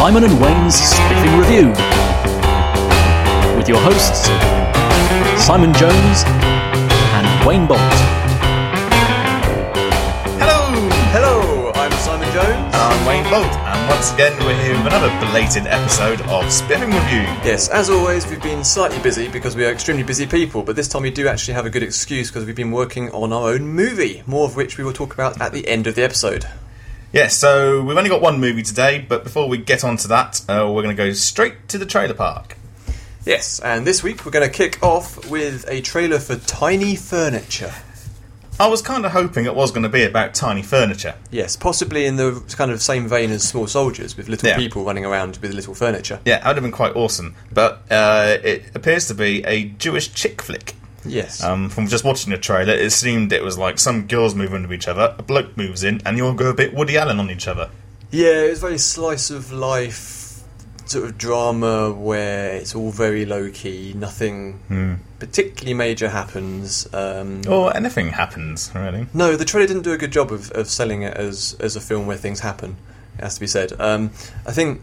Simon and Wayne's Spiffing Review. With your hosts, Simon Jones and Wayne Bolt. Hello, Hello, I'm Simon Jones. I'm Wayne Bolt, and once again we're here with another belated episode of Spiffing Review. Yes, as always, we've been slightly busy because we are extremely busy people, but this time we do actually have a good excuse because we've been working on our own movie, more of which we will talk about at the end of the episode. Yes, so we've only got one movie today, but before we get on to that, uh, we're going to go straight to the trailer park. Yes, and this week we're going to kick off with a trailer for Tiny Furniture. I was kind of hoping it was going to be about tiny furniture. Yes, possibly in the kind of same vein as Small Soldiers, with little Yeah. people running around with little furniture. Yeah, that would have been quite awesome, but uh, it appears to be a Jewish chick flick. Yes. Um, from just watching the trailer, it seemed it was like some girls move into each other, a bloke moves in, and you all go a bit Woody Allen on each other. Yeah, it was very slice of life sort of drama where it's all very low key, nothing particularly major happens. Um, Or anything happens, really. No, the trailer didn't do a good job of, of selling it as as a film where things happen. It has to be said. Um, I think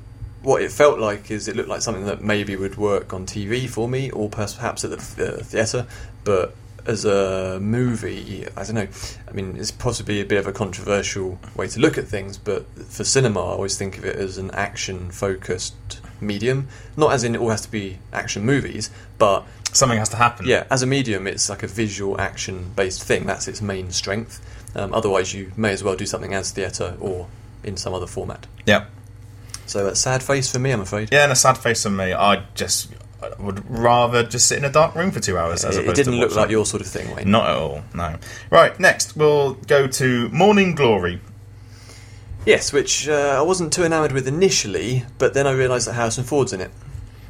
what it felt like is it looked like something that maybe would work on TV for me, or perhaps at the, the theatre, but as a movie, I don't know. I mean, it's possibly a bit of a controversial way to look at things, but for cinema, I always think of it as an action-focused medium. Not as in it all has to be action movies, but Something has to happen. yeah, as a medium, it's like a visual action based thing. That's its main strength. Um, otherwise, you may as well do something as theatre or in some other format. Yeah. So, a sad face for me, I'm afraid. Yeah, and a sad face for me. I just I would rather just sit in a dark room for two hours. As it, it didn't look like your sort of thing, Wayne. Not at all. No. Right. Next, we'll go to Morning Glory. Yes, which uh, I wasn't too enamoured with initially, but then I realised that Harrison Ford's in it.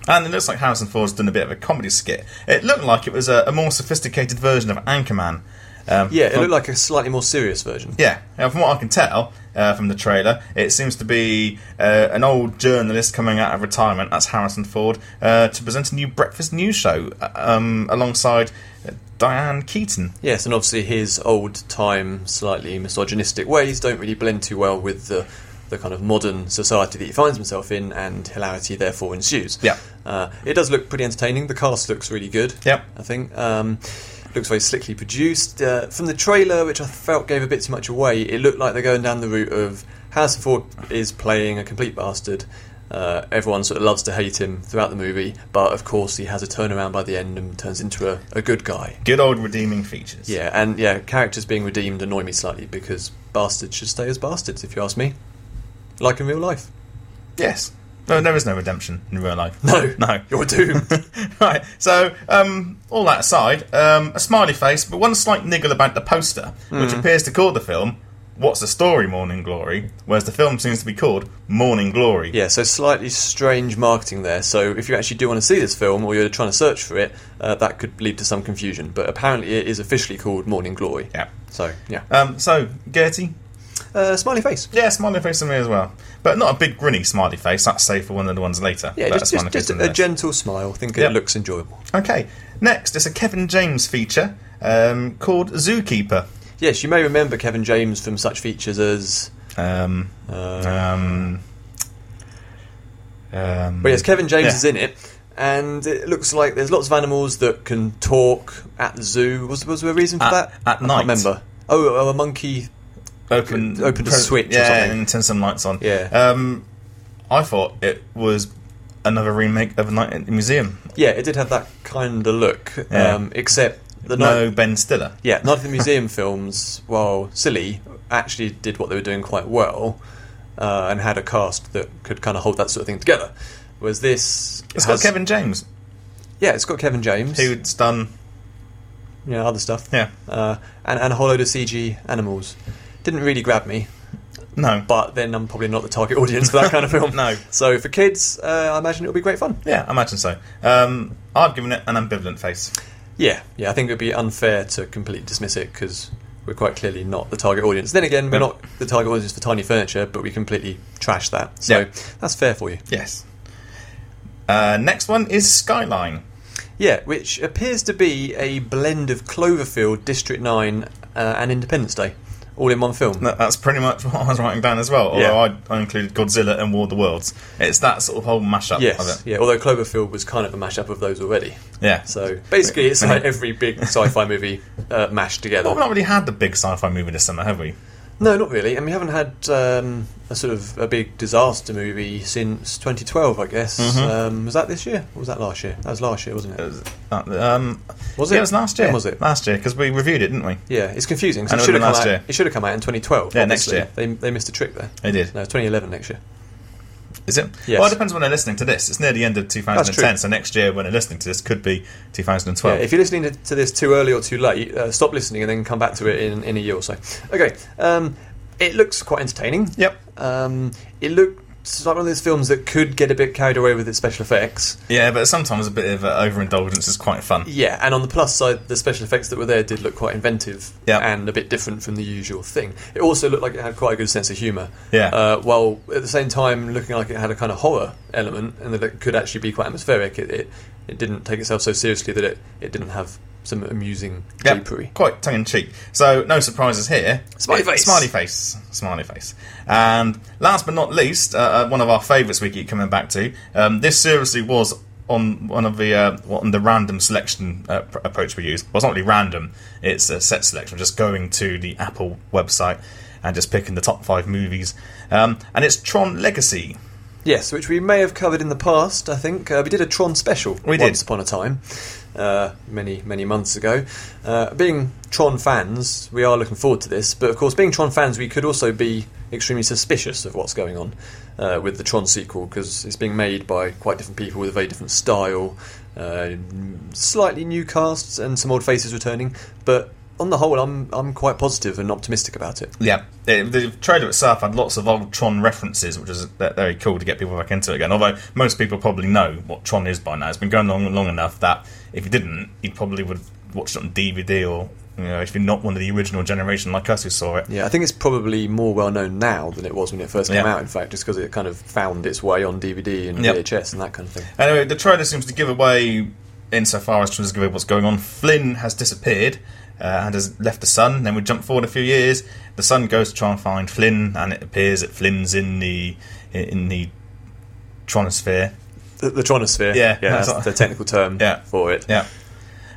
And it looks like Harrison Ford's done a bit of a comedy skit. It looked like it was a, a more sophisticated version of Anchorman. Um, Yeah, it from- looked like a slightly more serious version. Yeah, from what I can tell uh, from the trailer, it seems to be uh, an old journalist coming out of retirement, that's Harrison Ford, uh, to present a new breakfast news show uh, um, alongside uh, Diane Keaton. Yes, and obviously his old time, slightly misogynistic ways don't really blend too well with the, the kind of modern society that he finds himself in, and hilarity therefore ensues. Yeah. Uh, it does look pretty entertaining. The cast looks really good. Yep. I think. Um, looks very slickly produced. Uh, from the trailer, which I felt gave a bit too much away, it looked like they're going down the route of Harrison Ford is playing a complete bastard. Uh, everyone sort of loves to hate him throughout the movie, but of course he has a turnaround by the end and turns into a, a good guy. Good old redeeming features. Yeah, and yeah, characters being redeemed annoy me slightly because bastards should stay as bastards, if you ask me. Like in real life. Yes. No, there is no redemption in real life. No, No. you're doomed. right. So, um, all that aside, um, a smiley face, but one slight niggle about the poster, which Hmm. appears to call the film "What's the Story, Morning Glory," whereas the film seems to be called "Morning Glory." yeah, so slightly strange marketing there. So if you actually do want to see this film or you're trying to search for it, uh, that could lead to some confusion. But apparently it is officially called Morning Glory. Yeah. So yeah, Um, so, Gertie, uh, smiley face. yeah, smiley face on me as well, but not a big grinny smiley face. That's safe for one of the ones later. Yeah, but just, just, just face on a gentle smile. I think Yep. it looks enjoyable. Okay. Next, it's a Kevin James feature um, called Zookeeper. Yes, you may remember Kevin James from such features as. Um, Uh, um, um, But yes, Kevin James Yeah. is in it, and it looks like there's lots of animals that can talk at the zoo. Was was there a reason for At- that? at I night. remember. Oh, oh, a monkey. Open opened a switch or yeah, something. and turn some lights on. Yeah. Um, I thought it was another remake of Night at the Museum. Yeah, it did have that kind of look, Yeah. um, except the no night. Ben Stiller. Yeah, Night at the Museum films, while silly, actually did what they were doing quite well, uh, and had a cast that could kind of hold that sort of thing together. Whereas this, It's has- got Kevin James, Yeah, it's got Kevin James. who's done. you know, other stuff. Yeah. Uh, and, and a whole load of CG animals. Didn't really grab me, No. but then I'm probably not the target audience for that kind of film. No. So for kids, uh, I imagine it'll be great fun. Yeah, I imagine so. Um, I've given it an ambivalent face. Yeah, yeah. I think it would be unfair to completely dismiss it because we're quite clearly not the target audience. Then again, we're not the target audience for tiny furniture, but we completely trash that. So Yeah. that's fair for you. Yes. Uh, next one is Skyline. Yeah, which appears to be a blend of Cloverfield, District 9, uh, and Independence Day. All in one film. That- That's pretty much what I was writing down as well. Although Yeah. I, I included Godzilla and War of the Worlds. It's that sort of whole mashup of Yes, it. yeah. Although Cloverfield was kind of a mashup of those already. Yeah. So basically, it's like every big sci-fi movie uh, mashed together. Well, we've not really had the big sci-fi movie this summer, have we? No, not really. And we haven't had um, a sort of a big disaster movie since 2012, I guess. Mm-hmm. Um, was that this year? Or was that last year? That was last year, wasn't it? It was, uh, um, Was yeah, it? it was last year. When was it? Last year, because we reviewed it, didn't we? Yeah, it's confusing. It it should have come out. year. It should have come out in 2012. Yeah, next year. They, they missed a trick there. It did. No, 2011 next year. Is it? Yes. Well, it depends when they're listening to this. It's near the end of 2010, so next year when they're listening to this could be 2012. Yeah, if you're listening to, this too early or too late, uh, stop listening and then come back to it in, in a year or so. Okay, um, it looks quite entertaining. Yep. Um, it looks like one of those films that could get a bit carried away with its special effects. Yeah, but sometimes a bit of uh, overindulgence is quite fun. Yeah, and on the plus side, the special effects that were there did look quite inventive Yeah. and a bit different from the usual thing. It also looked like it had quite a good sense of humour. Yeah. Uh, while at the same time looking like it had a kind of horror element and that it could actually be quite atmospheric. It, it, it didn't take itself so seriously that it, it didn't have some amusing Yep, capery. quite tongue in cheek. So no surprises here. Smiley face. smiley face, smiley face. And last but not least, uh, uh, one of our favourites we keep coming back to. Um, this seriously was on one of the uh, what- on the random selection uh, pr- approach we use. Well, it's not really random; it's a set selection. Just going to the Apple website and just picking the top five movies. Um, and it's Tron Legacy. Yes, which we may have covered in the past. I think uh, we did a Tron special We did. once upon a time, uh, many many months ago. Uh, being Tron fans, we are looking forward to this. But of course, being Tron fans, we could also be extremely suspicious of what's going on uh, with the Tron sequel because it's being made by quite different people with a very different style, uh, slightly new casts and some old faces returning. But on the whole, I'm I'm quite positive and optimistic about it. Yeah, the, the trailer itself had lots of old Tron references, which is very cool to get people back into it again. Although most people probably know what Tron is by now. It's been going on long enough that if you didn't, you probably would watch it on DVD or you know if you're not one of the original generation like us who saw it. Yeah, I think it's probably more well known now than it was when it first came Yeah. out. In fact, just because it kind of found its way on DVD and Yep. VHS and that kind of thing. Anyway, the trailer seems to give away, insofar as trying to give away what's going on. Flynn has disappeared uh, and has left the son. Then we jump forward a few years. The son goes to try and find Flynn, and it appears that Flynn's in the in the tronosphere. The, the Tronosphere. Yeah, yeah, that's that's the technical term Yeah. for it. Yeah.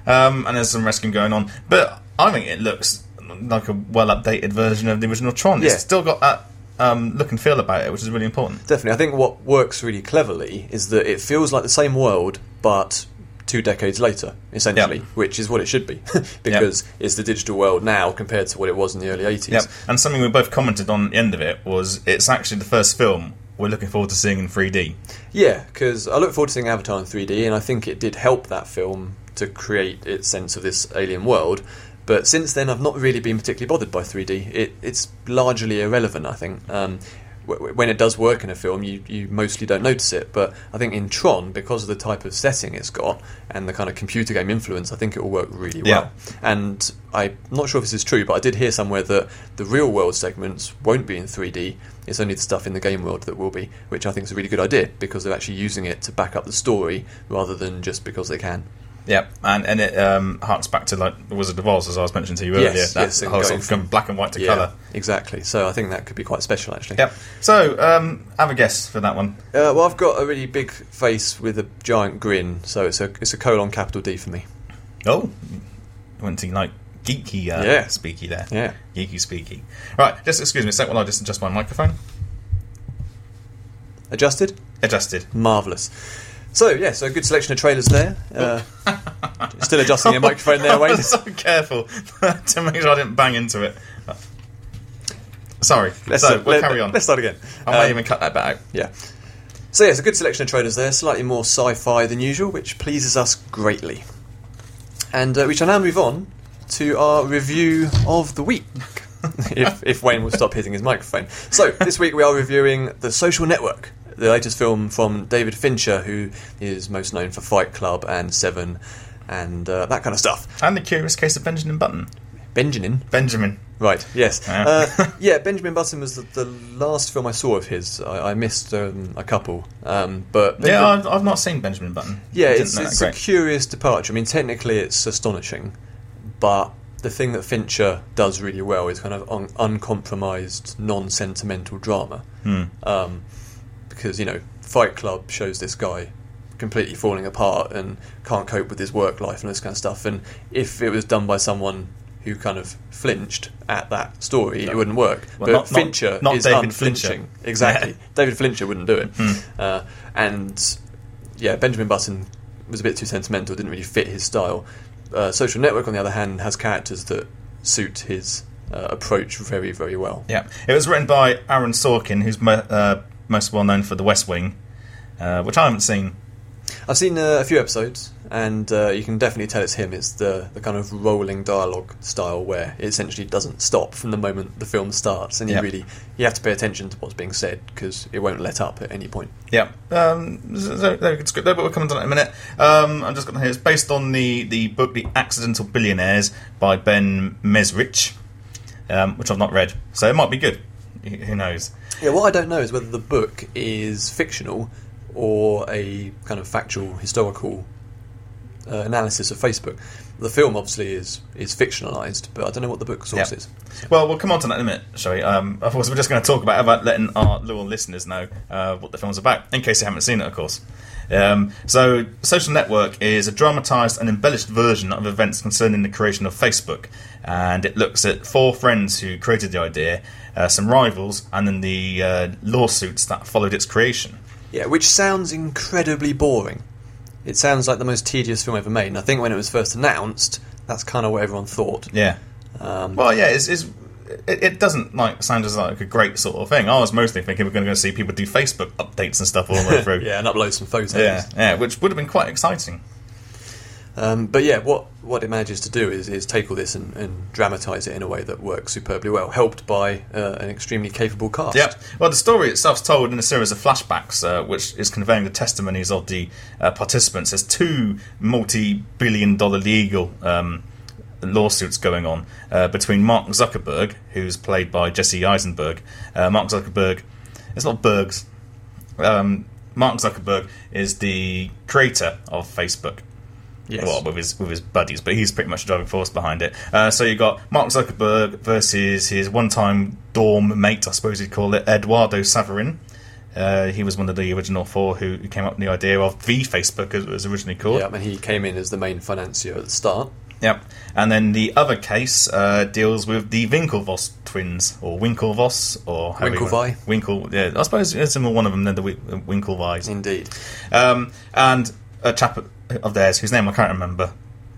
Um, and there's some rescuing going on. But I think it looks like a well updated version of the original Tron. Yeah. It's still got that um, look and feel about it, which is really important. Definitely, I think what works really cleverly is that it feels like the same world, but two decades later, essentially, Yep. which is what it should be, because it's the digital world now compared to what it was in the early '80s. Yep. And something we both commented on at the end of it was it's actually the first film we're looking forward to seeing in 3D. Yeah, because I look forward to seeing Avatar in 3D, and I think it did help that film to create its sense of this alien world. But since then, I've not really been particularly bothered by 3D. It, it's largely irrelevant, I think. Um, when it does work in a film, you, you mostly don't notice it. But I think in Tron, because of the type of setting it's got and the kind of computer game influence, I think it will work really well. And I'm not sure if this is true, but I did hear somewhere that the real world segments won't be in 3D. It's only the stuff in the game world that will be, which I think is a really good idea because they're actually using it to back up the story rather than just because they can. Yep. And and it um, harks back to like The Wizard of Oz, as I was mentioning to you earlier. Yes, that yes, whole sort of from- black and white to yeah, colour. exactly. So I think that could be quite special, actually. Yep. So, um, have a guess for that one. Uh, well, I've got a really big face with a giant grin, so it's a it's a colon capital D for me. Oh, went to like geeky uh, Yeah. speaky there. Yeah. Geeky speaky. Right, just excuse me a sec while I just adjust my microphone. Adjusted, Adjusted. marvelous. So yeah, so a good selection of trailers there. Uh, still adjusting your microphone there, I Wayne. was so careful to make sure I didn't bang into it. Sorry. Let's, so, we'll let- carry on. Let's start again. I might Um, even cut that out. Yeah. So yes, a good selection of trailers there, slightly more sci-fi than usual, which pleases us greatly. And uh, we shall now move on to our review of the week. if, if Wayne will stop hitting his microphone. So this week we are reviewing The Social Network, the latest film from David Fincher, who is most known for Fight Club and Seven, and uh, that kind of stuff. And the curious case of Benjamin Button. Benjamin. Benjamin. Right. Yes. Yeah. Uh, yeah. Benjamin Button was the, the last film I saw of his. I, I missed um, a couple, um, but Yeah, I've, I've not seen Benjamin Button. yeah, it's, it's a curious departure. I mean, technically, it's astonishing, but the thing that Fincher does really well is kind of un- uncompromised, non-sentimental drama. Hmm. Um, because you know, Fight Club shows this guy completely falling apart and can't cope with his work life and this kind of stuff. And if it was done by someone who kind of flinched at that story, No. it wouldn't work. Well, but not- not- Fincher not is David unflinching. Fincher. Exactly. Yeah. David Fincher wouldn't do it. Hmm. Uh, and yeah, Benjamin Button was a bit too sentimental, didn't really fit his style. Uh, Social Network, on the other hand, has characters that suit his uh, approach very, very well. Yeah, it was written by Aaron Sorkin, who's uh, most well known for The West Wing, uh, which I haven't seen. I've seen uh, a few episodes, and uh, you can definitely tell it's him. It's the, the kind of rolling dialogue style where it essentially doesn't stop from the moment the film starts, and you Yeah. really you have to pay attention to what's being said because it won't let up at any point. Yeah, um, so, so, good script there, but we'll come to that in a minute. Um, I'm just going to hear it's based on the, the book The Accidental Billionaires by Ben Mezrich, um, which I've not read, so it might be good. Who knows? Yeah, what I don't know is whether the book is fictional or a kind of factual historical uh, analysis of Facebook. The film obviously is is fictionalized, but I don't know what the book source Yeah. is. Well, we'll come on to that in a minute, shall we? Um, of course, we're just going to talk about about letting our loyal listeners know uh, what the film's about, in case they haven't seen it, of course. Um, so, Social Network is a dramatised and embellished version of events concerning the creation of Facebook, and it looks at four friends who created the idea, uh, some rivals, and then the uh, lawsuits that followed its creation. Yeah, which sounds incredibly boring. It sounds like the most tedious film ever made, and I think when it was first announced, that's kind of what everyone thought. Yeah. Um, Well, yeah, it's, it's it, it doesn't like sound as like a great sort of thing. I was mostly thinking we're going to go see people do Facebook updates and stuff all the way through. yeah, and upload some photos. Yeah, yeah, which would have been quite exciting. Um, but yeah, what what it manages to do is, is take all this and, and dramatise it in a way that works superbly well, helped by uh, an extremely capable cast. Yeah. Well, the story itself is told in a series of flashbacks, uh, which is conveying the testimonies of the uh, participants. There's two multi-billion-dollar legal um, lawsuits going on uh, between Mark Zuckerberg, who's played by Jesse Eisenberg. Uh, Mark Zuckerberg, it's not Bergs. Um, Mark Zuckerberg is the creator of Facebook. Yes. well, with his with his buddies, but he's pretty much the driving force behind it. Uh, so you got Mark Zuckerberg versus his one-time dorm mate, I suppose you'd call it, Eduardo Saverin. Uh, he was one of the original four who, who came up with the idea of the Facebook, as it was originally called. Yeah, and he came in as the main financier at the start. Yep. And then the other case uh, deals with the Winklevoss twins, or Winklevoss, or however you want- Winklevi. Winkle. Yeah, I suppose it's in one of them. They're the Wi- Winklevis. Indeed. Um, and a chap of theirs whose name I can't remember,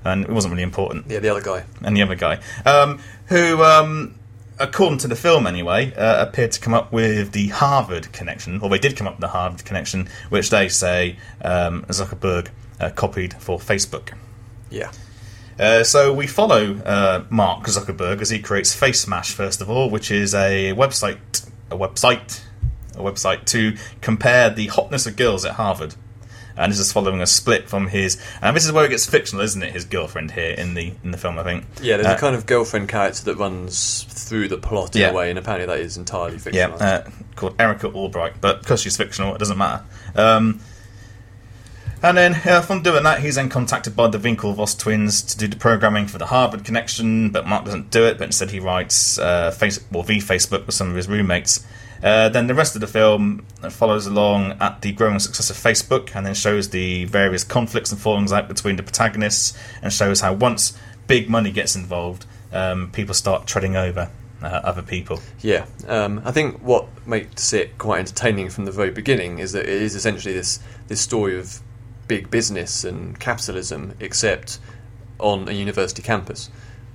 and it wasn't really important. Yeah, the other guy. and the other guy, um, who, um, according to the film anyway, uh, appeared to come up with the Harvard connection, or they did come up with the Harvard connection, which they say um, Zuckerberg uh, copied for Facebook. Yeah. Uh, so we follow uh, Mark Zuckerberg as he creates Facemash first of all, which is a website, a website, a website to compare the hotness of girls at Harvard. And this is following a split from his, and this is where it gets fictional, isn't it? His girlfriend here in the in the film, I think. Yeah, there's Uh, a kind of girlfriend character that runs through the plot in Yeah. a way, and apparently that is entirely Yeah, fictional. uh, called Erica Albright, but because she's fictional, it doesn't matter. Um, and then, uh, from doing that, he's then contacted by the Winklevoss twins to do the programming for the Harvard connection, but Mark doesn't do it, but instead he writes uh, face- well, V Facebook with some of his roommates. Uh, then the rest of the film follows along at the growing success of Facebook and then shows the various conflicts and fallings out between the protagonists and shows how once big money gets involved, um, people start treading over uh, other people. Yeah, um, I think what makes it quite entertaining from the very beginning is that it is essentially this this story of big business and capitalism, except on a university campus,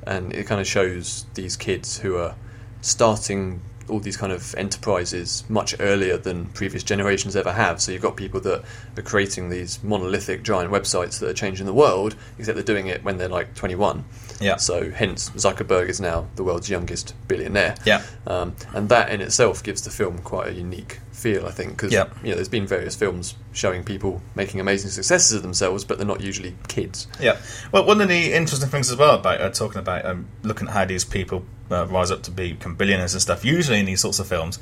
and it kind of shows these kids who are starting all these kind of enterprises much earlier than previous generations ever have. So you've got people that are creating these monolithic giant websites that are changing the world, except they're doing it when they're like 21. Yeah. So hence Zuckerberg is now the world's youngest billionaire. Yeah. Um, and that in itself gives the film quite a unique feel, I think, because Yeah. you know there's been various films showing people making amazing successes of themselves, but they're not usually kids. Yeah. Well, one of the interesting things as well about uh, talking about um, looking at how these people uh, rise up to become billionaires and stuff. Usually in these sorts of films,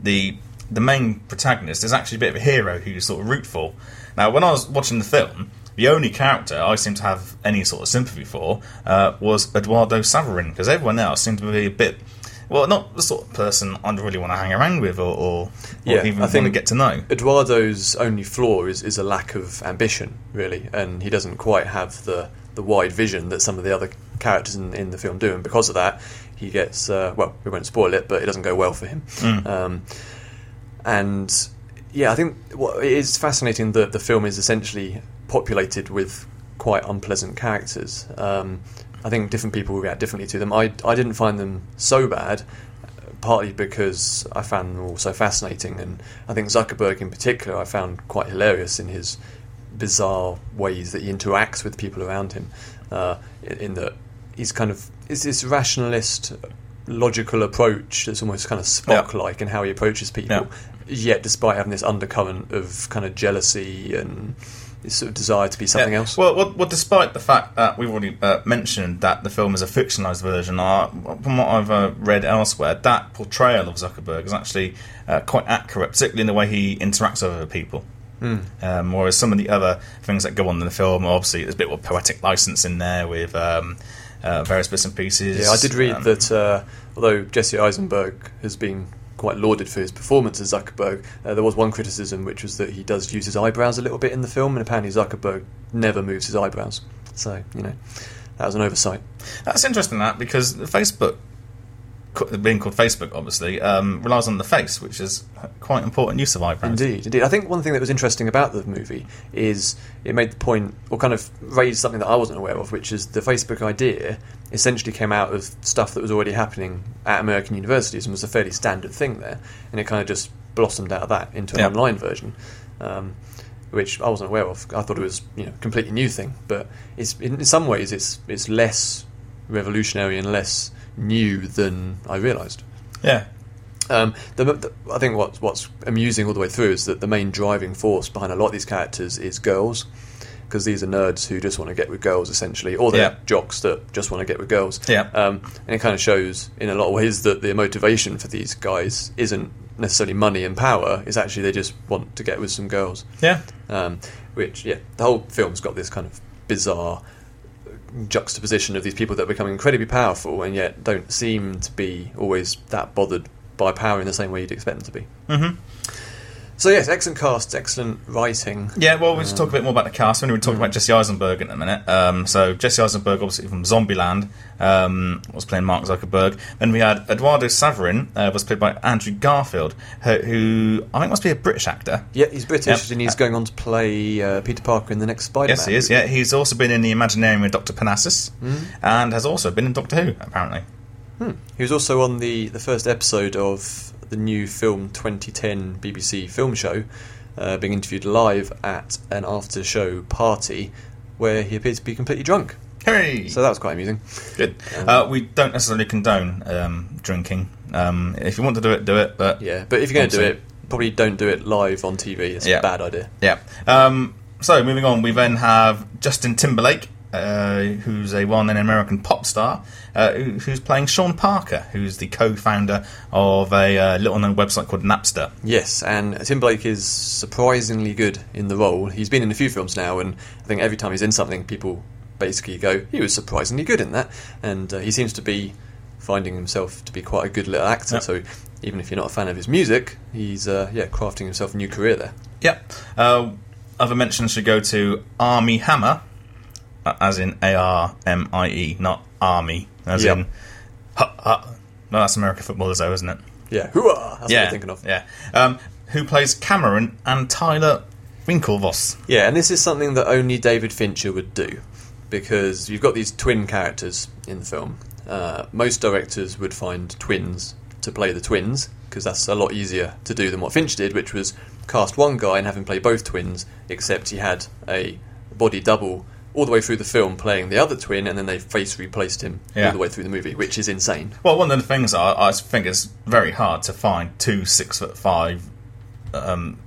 the the main protagonist is actually a bit of a hero who you sort of root for. Now, when I was watching the film, the only character I seem to have any sort of sympathy for uh, was Eduardo Saverin, because everyone else seemed to be a bit. Well, not the sort of person I'd really want to hang around with or, or, or Yeah, even I want to get to know. Eduardo's only flaw is, is a lack of ambition, really, and he doesn't quite have the, the wide vision that some of the other characters in, in the film do, and because of that, he gets uh, well. We won't spoil it, but it doesn't go well for him. Um, and yeah, I think what it is fascinating that the film is essentially populated with quite unpleasant characters. Um, I think different people react differently to them. I I didn't find them so bad, partly because I found them all so fascinating, and I think Zuckerberg in particular I found quite hilarious in his bizarre ways that he interacts with people around him. Uh, in, in that he's kind of it's this rationalist, logical approach that's almost kind of Spock-like in how he approaches people. Yet, despite having this undercurrent of kind of jealousy and this sort of desire to be something Yeah. else. Well, well, well, despite the fact that we've already uh, mentioned that the film is a fictionalized version, uh, from what I've uh, read elsewhere, that portrayal of Zuckerberg is actually uh, quite accurate, particularly in the way he interacts with other people. Hmm. Um, whereas some of the other things that go on in the film, obviously, there's a bit of poetic license in there with um, uh, various bits and pieces. Yeah, I did read Um, that uh, although Jesse Eisenberg has been quite lauded for his performance as Zuckerberg, uh, there was one criticism which was that he does use his eyebrows a little bit in the film, and apparently Zuckerberg never moves his eyebrows. So, you know, that was an oversight. That's interesting, that because Facebook, being called Facebook, obviously, um, relies on the face, which is quite important use of eyebrows. Indeed, indeed. I think one thing that was interesting about the movie is it made the point, or kind of raised something that I wasn't aware of, which is the Facebook idea essentially came out of stuff that was already happening at American universities and was a fairly standard thing there, and it kind of just blossomed out of that into an Yeah. online version. Um, which I wasn't aware of. I thought it was, you know, a completely new thing. But it's in, in some ways it's it's less revolutionary and less new than I realised. Yeah. Um, the, the, I think what's what's amusing all the way through is that the main driving force behind a lot of these characters is girls, because these are nerds who just want to get with girls essentially, or they're Yeah. jocks that just want to get with girls. Yeah. Um, and it kind of shows in a lot of ways that the motivation for these guys isn't necessarily money and power; it's actually they just want to get with some girls. Yeah. Um, which, yeah, the whole film's got this kind of bizarre juxtaposition of these people that become incredibly powerful and yet don't seem to be always that bothered by power in the same way you'd expect them to be. Mm-hmm. So yes, excellent cast, excellent writing. Yeah, well, we'll just talk a bit more about the cast. When We're going to talk about Jesse Eisenberg in a minute. Um, so, Jesse Eisenberg, obviously from Zombieland, um, was playing Mark Zuckerberg. Then we had Eduardo Saverin, uh, was played by Andrew Garfield, who, who I think must be a British actor. Yeah, he's British Yep. and he's going on to play uh, Peter Parker in the next Spider-Man. Yes, he is. Yeah, he's also been in the Imaginarium with Doctor Parnassus, and has also been in Doctor Who, apparently. Hmm. He was also on the, the first episode of the new film 2010 BBC film show, uh, being interviewed live at an after show party where he appeared to be completely drunk. Hooray! So that was quite amusing. Good. Uh, we don't necessarily condone um, drinking. Um, if you want to do it, do it. But Yeah, but if you're going to do it, probably don't do it live on TV. It's Yeah. a bad idea. Yeah. Um, so moving on, we then have Justin Timberlake, uh, who's a well-known American pop star, uh, who, who's playing Sean Parker, who's the co-founder of a uh, little-known website called Napster. Yes, and Timberlake is surprisingly good in the role. He's been in a few films now, and I think every time he's in something, people basically go, "He was surprisingly good in that," and uh, he seems to be finding himself to be quite a good little actor. Yep. So even if you're not a fan of his music, he's uh, yeah crafting himself a new career there. Yep. Uh, other mentions should go to Armie Hammer, as in A-R-M-I-E, not Army, as Yep. in... Ha, ha. No, that's American footballers, though, isn't it? Yeah, hooah! That's yeah, what I'm thinking of. Yeah. Um, who plays Cameron and Tyler Winklevoss. Yeah, and this is something that only David Fincher would do because you've got these twin characters in the film. Uh, most directors would find twins to play the twins because that's a lot easier to do than what Finch did, which was cast one guy and have him play both twins, except he had a body double all the way through the film playing the other twin, and then they face replaced him Yeah. all the way through the movie, which is insane. Well, one of the things I, I think it's very hard to find two six foot five um,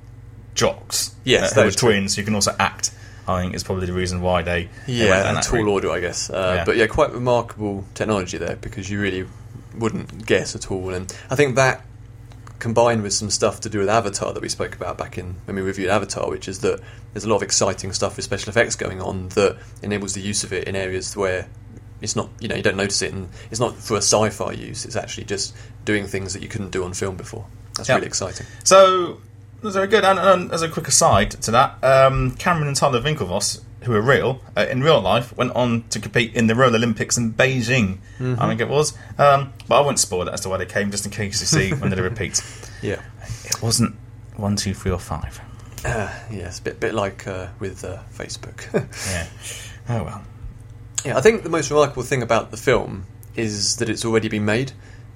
jocks Yes, uh, that who are is twins who can also act. I think is probably the reason why they they Yeah, down a tall route. order, I guess. Uh, Yeah. But yeah, quite remarkable technology there because you really wouldn't guess at all. And I think that combined with some stuff to do with Avatar that we spoke about back in when we reviewed Avatar, which is that there's a lot of exciting stuff with special effects going on that enables the use of it in areas where it's not you know you don't notice it and it's not for a sci-fi use. It's actually just doing things that you couldn't do on film before. That's Yeah. really exciting. So that's very good. And, and as a quick aside to that, um, Cameron and Tyler Winklevoss, who are real uh, in real life, went on to compete in the Royal Olympics in Beijing. I think it was. Um, but I won't spoil it as to why they came, just in case you see when they repeat. Yeah. It wasn't one, two, three, or five. Uh, yes, a bit, bit like uh, with uh, Facebook. Yeah. Oh well. Yeah, I think the most remarkable thing about the film is that it's already been made.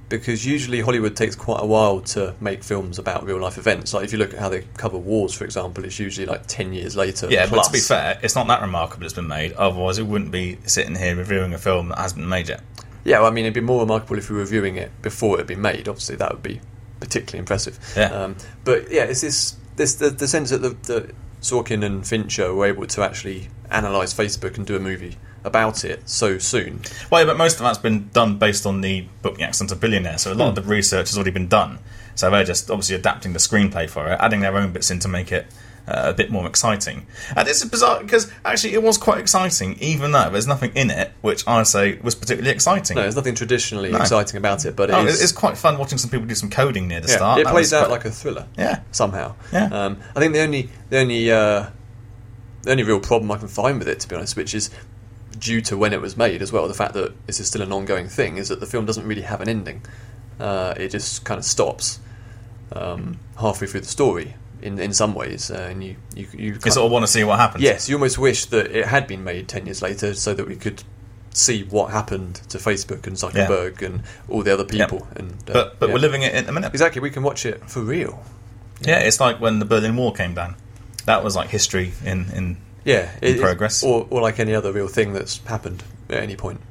Because usually Hollywood takes quite a while to make films about real life events. Like if you look at how they cover wars, for example, it's usually like ten years later. Yeah, but to be fair, it's not that remarkable it's been made. Otherwise, it wouldn't be sitting here reviewing a film that hasn't been made yet. Yeah, well, I mean, it'd be more remarkable if we were reviewing it before it had been made. Obviously, that would be particularly impressive. Yeah. Um, but yeah, it's this this the, the sense that the, the Sorkin and Fincher were able to actually analyze Facebook and do a movie about it so soon. Well, yeah, but most of that's been done based on the book The Accent of Billionaire, so a lot of the research has already been done. So they're just obviously adapting the screenplay for it, adding their own bits in to make it uh, a bit more exciting. And this is bizarre because actually it was quite exciting, even though there's nothing in it which I say was particularly exciting. No, there's nothing traditionally No. exciting about it, but it Oh, is- it's quite fun watching some people do some coding near the yeah, start. it That plays out quite- like a thriller. Yeah. somehow. Yeah. Um, I think the only the only uh, the only real problem I can find with it, to be honest, which is due to when it was made as well, the fact that this is still an ongoing thing, is that the film doesn't really have an ending. Uh, it just kind of stops um, halfway through the story in in some ways, uh, and you you you You sort of want to see what happens. Yes, you almost wish that it had been made 10 years later so that we could see what happened to Facebook and Zuckerberg and all the other people. And, uh, But but yeah. we're living it in a minute. Exactly, we can watch it for real. Yeah, it's like when the Berlin Wall came down. That was like history in, in Yeah, In it- progress. or, or like any other real thing that's happened at any point.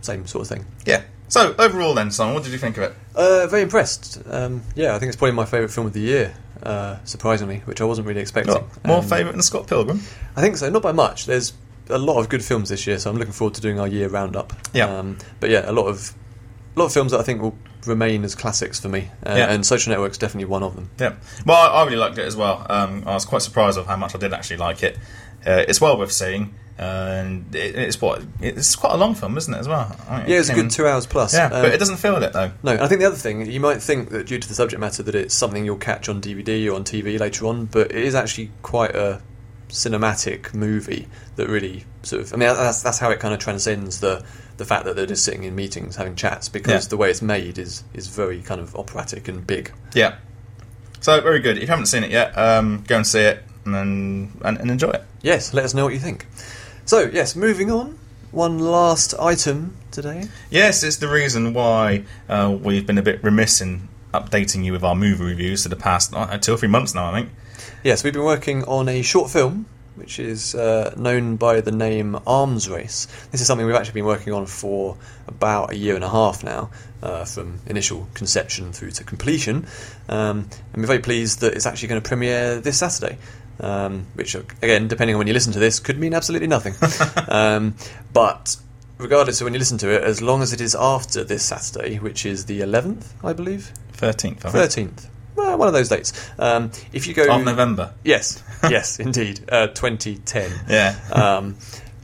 Same sort of thing. yeah. So overall, then, Simon, what did you think of it? Uh, very impressed. Um, yeah, I think it's probably my favourite film of the year, uh, surprisingly, which I wasn't really expecting. More Um, favourite than Scott Pilgrim? I think so, not by much. There's a lot of good films this year, so I'm looking forward to doing our year roundup. Yeah. Um, but yeah, a lot of a lot of films that I think will remain as classics for me, uh, Yeah. and Social Network's definitely one of them. Yeah. Well, I, I really liked it as well. Um, I was quite surprised of how much I did actually like it. Uh, it's well worth seeing, and it, it's what it's quite a long film, isn't it? As well. I think Yeah, it's a good two hours plus. Yeah, Um, but it doesn't feel it though. No, I think the other thing you might think that due to the subject matter that it's something you'll catch on DVD or on TV later on, but it is actually quite a cinematic movie that really sort of. I mean, that's that's how it kind of transcends the the fact that they're just sitting in meetings having chats because Yeah. the way it's made is is very kind of operatic and big. Yeah. So very good. If you haven't seen it yet, um, go and see it and and, and enjoy it. Yes, let us know what you think. So yes, moving on. One last item today. Yes, it's the reason why uh, we've been a bit remiss in updating you with our movie reviews for the past uh, two or three months now. I think. Yes, we've been working on a short film which is uh, known by the name Arms Race. This is something we've actually been working on for about a year and a half now, uh, from initial conception through to completion. Um, and we're very pleased that it's actually going to premiere this Saturday. Um, which, again, depending on when you listen to this, could mean absolutely nothing. um, but regardless of when you listen to it, as long as it is after this Saturday, which is the 11th, I believe, Thirteenth. I 13th, well, one of those dates. Um, if you go Of November. Yes, yes, indeed. Uh, 2010. Yeah. Um,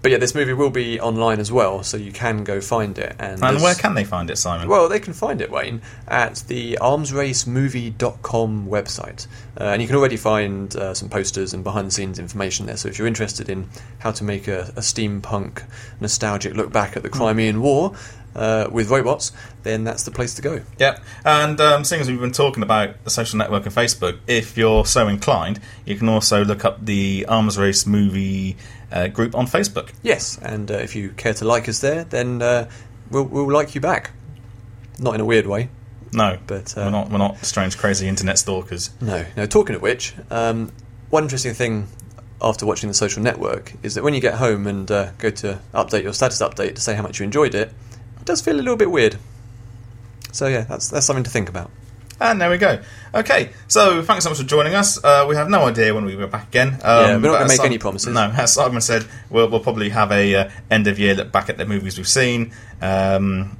but yeah, this movie will be online as well, so you can go find it. And, And where can they find it, Simon? Well, they can find it, Wayne, at the armsracemovie.com website. Uh, and you can already find uh, some posters and behind the scenes information there. So if you're interested in how to make a, a steampunk, nostalgic look back at the Crimean War uh, with robots, then that's the place to go. Yep. And um, seeing as we've been talking about the social network of Facebook, if you're so inclined, you can also look up the Arms Race movie uh, group on Facebook. Yes, and uh, if you care to like us there, then uh, we'll, we'll like you back. Not in a weird way. No, But, uh, we're not. We're not strange, crazy internet stalkers. No, no. Talking of which, um, one interesting thing after watching the social network is that when you get home and uh, go to update your status update to say how much you enjoyed it, it does feel a little bit weird. So yeah, that's that's something to think about. And there we go. Okay, so thanks so much for joining us. Uh, we have no idea when we be back again. Um, Yeah, we're not gonna make Sim- any promises. No, as Simon said, we'll, we'll probably have a uh, end of year look back at the movies we've seen. Um,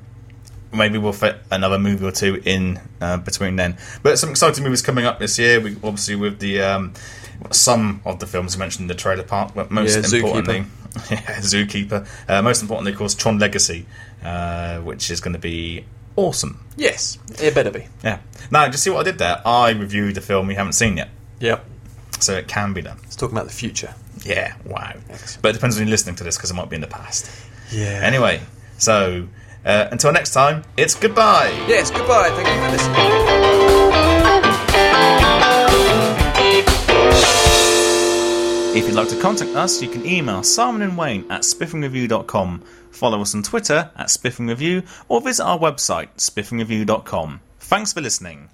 maybe we'll fit another movie or two in uh, between then. But some exciting movies coming up this year. We obviously with the um, some of the films you mentioned in the trailer park, but most Yeah, importantly, yeah, Zookeeper. Uh, most importantly, of course, Tron Legacy, uh, which is going to be awesome. Yes, it better be. Yeah. Now, just see what I did there. I reviewed a film we haven't seen yet, Yep. so it can be done. It's talking about the future. Yeah. Wow. Excellent. But it depends on you listening to this because it might be in the past. Yeah. Anyway, so uh, until next time, it's goodbye. Yes, goodbye. Thank you for listening. If you'd like to contact us, you can email Simon and Wayne at spiffingreview.com, follow us on Twitter at spiffingreview, or visit our website, spiffingreview.com. Thanks for listening.